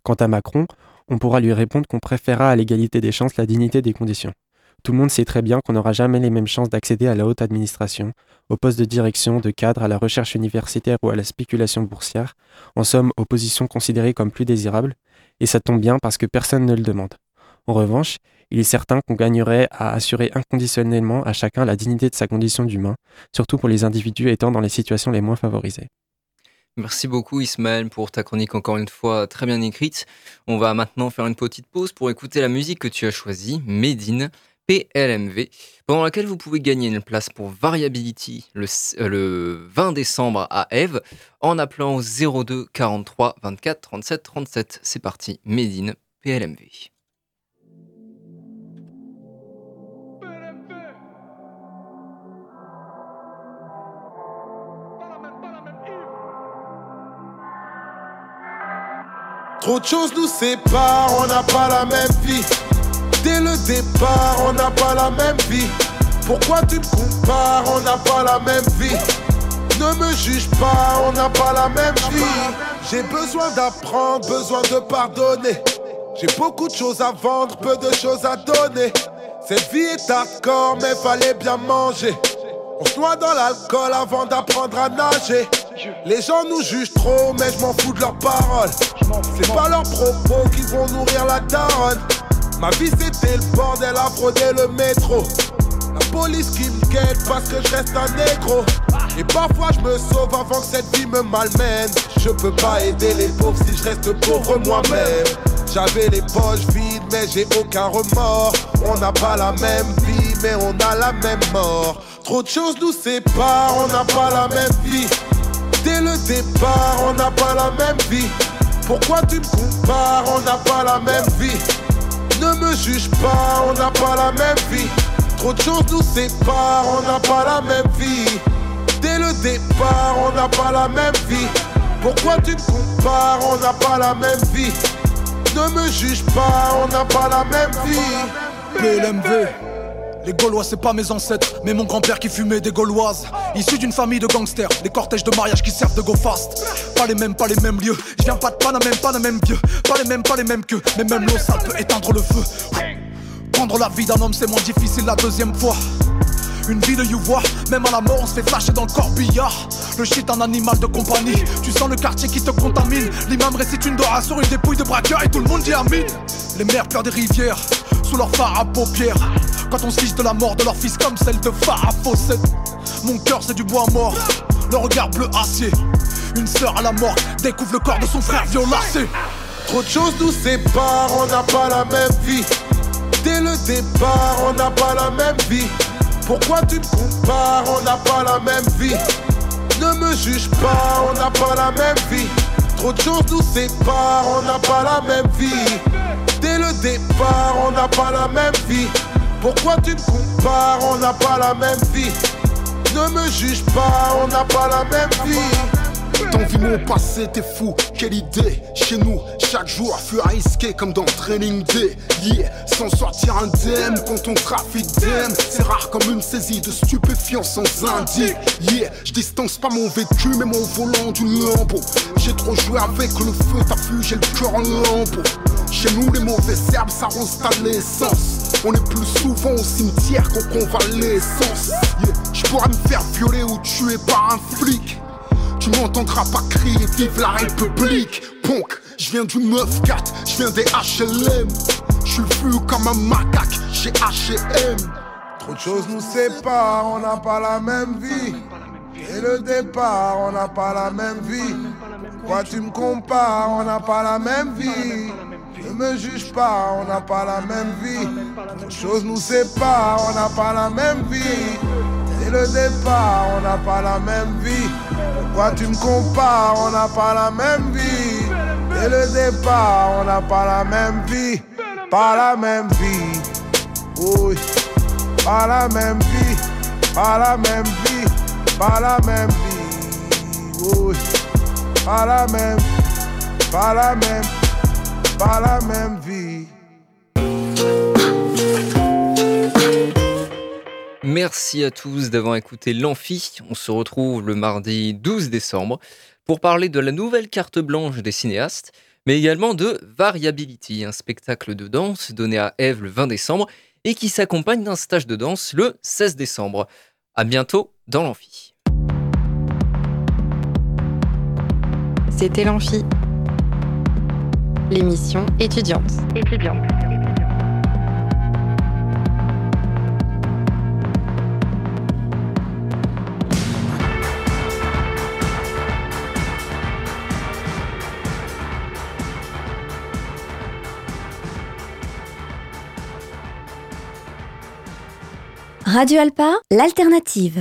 Quant à Macron, on pourra lui répondre qu'on préférera à l'égalité des chances la dignité des conditions. Tout le monde sait très bien qu'on n'aura jamais les mêmes chances d'accéder à la haute administration, au poste de direction, de cadre, à la recherche universitaire ou à la spéculation boursière, en somme aux positions considérées comme plus désirables, et ça tombe bien parce que personne ne le demande. En revanche, il est certain qu'on gagnerait à assurer inconditionnellement à chacun la dignité de sa condition d'humain, surtout pour les individus étant dans les situations les moins favorisées. Merci beaucoup Ismaël pour ta chronique encore une fois très bien écrite. On va maintenant faire une petite pause pour écouter la musique que tu as choisie, Medine, PLMV, pendant laquelle vous pouvez gagner une place pour Variability le, s- euh, le 20 décembre à Eve en appelant au 02 43 24 37 37. C'est parti, Medine, PLMV. Trop de choses nous séparent, on n'a pas la même vie. Dès le départ, on n'a pas la même vie. Pourquoi tu me compares, on n'a pas la même vie. Ne me juge pas, on n'a pas la même vie. J'ai besoin d'apprendre, besoin de pardonner. J'ai beaucoup de choses à vendre, peu de choses à donner. Cette vie est d'accord, mais fallait bien manger. On se noie dans l'alcool avant d'apprendre à nager. Les gens nous jugent trop, mais je m'en fous de leurs paroles. C'est pas leurs propos qui vont nourrir la daronne. Ma vie c'était le bordel à frauder le métro. La police qui me guette parce que je reste un négro. Et parfois je me sauve avant que cette vie me malmène. Je peux pas aider les pauvres si je reste pauvre moi-même. J'avais les poches vides, mais j'ai aucun remords. On n'a pas la même vie, mais on a la même mort. Trop de choses nous séparent, on n'a pas la même vie. Dès le départ, on n'a pas la même vie. Pourquoi tu me compares, on n'a pas la même vie. Ne me juge pas, on n'a pas la même vie. Trop de choses nous séparent, on n'a pas la même vie. Dès le départ, on n'a pas la même vie. Pourquoi tu me compares, on n'a pas la même vie? Ne me juge pas, on n'a pas la même vie. PLMV. Les Gaulois, c'est pas mes ancêtres, mais mon grand-père qui fumait des Gauloises. Issu d'une famille de gangsters, des cortèges de mariage qui servent de go fast. Pas les mêmes, pas les mêmes lieux. Je viens pas de Panama, même pas le même vieux. Pas les mêmes, pas les mêmes que, mais même l'eau, ça peut éteindre le feu. Prendre la vie d'un homme, c'est moins difficile la deuxième fois. Une vie de you vois, même à la mort on se fait flasher dans le corbillard Le shit un animal de compagnie, tu sens le quartier qui te contamine L'imam récite une dora sur une dépouille de braqueur et tout le monde dit amin Les mères pleurent des rivières, sous leur phare à paupières Quand on se de la mort de leur fils comme celle de Farah Mon cœur c'est du bois mort, le regard bleu acier Une sœur à la mort découvre le corps de son frère violacé Trop de choses nous séparent, on n'a pas la même vie. Dès le départ, on n'a pas la même vie. Pourquoi tu me compares, on n'a pas la même vie? Ne me juge pas, on n'a pas la même vie. Trop de choses nous séparent, on n'a pas la même vie. Dès le départ, on n'a pas la même vie. Pourquoi tu me compares, on n'a pas la même vie. Ne me juge pas, on n'a pas la même vie. T'envis mon passé, t'es fou, quelle idée. Chez nous, chaque jour fut à risquer comme dans Training Day. Yeah, sans sortir indemne quand on trafic d'aime C'est rare comme une saisie de stupéfiants sans indice. Yeah, je distance pas mon vécu mais mon volant du lambeau. J'ai trop joué avec le feu, t'as vu, j'ai le cœur en lambeau Chez nous, les mauvaises herbes s'arrosent à l'essence On est plus souvent au cimetière qu'en convalescence yeah, Je pourrais me faire violer ou tuer par un flic tu m'entendras pas crier vive la République Ponk, je viens du 9-4, je viens des HLM Je suis vu comme un macaque chez H&M Trop de choses nous séparent, on n'a pas la même vie. Dès le départ, on n'a pas la même vie. Pourquoi tu me compares, on n'a pas la même vie. Ne me juge pas, on n'a pas la même vie. Trop de choses nous séparent, on n'a pas la même vie. Dès le départ, on n'a pas la même vie. Pourquoi tu me compares, on n'a pas la même vie. Dès le départ, on n'a pas la même vie. Pas la même vie. Oui. Pas la même vie. Pas la même vie. Pas la même vie. Oui. Pas la même. Pas la même. Pas la même vie. Merci à tous d'avoir écouté l'Amphi. On se retrouve le mardi 12 décembre pour parler de la nouvelle carte blanche des cinéastes, mais également de Variability, un spectacle de danse donné à Eve le 20 décembre et qui s'accompagne d'un stage de danse le 16 décembre. À bientôt dans l'Amphi. C'était l'Amphi, l'émission étudiante. Étudiante. Radio Alpa, l'alternative.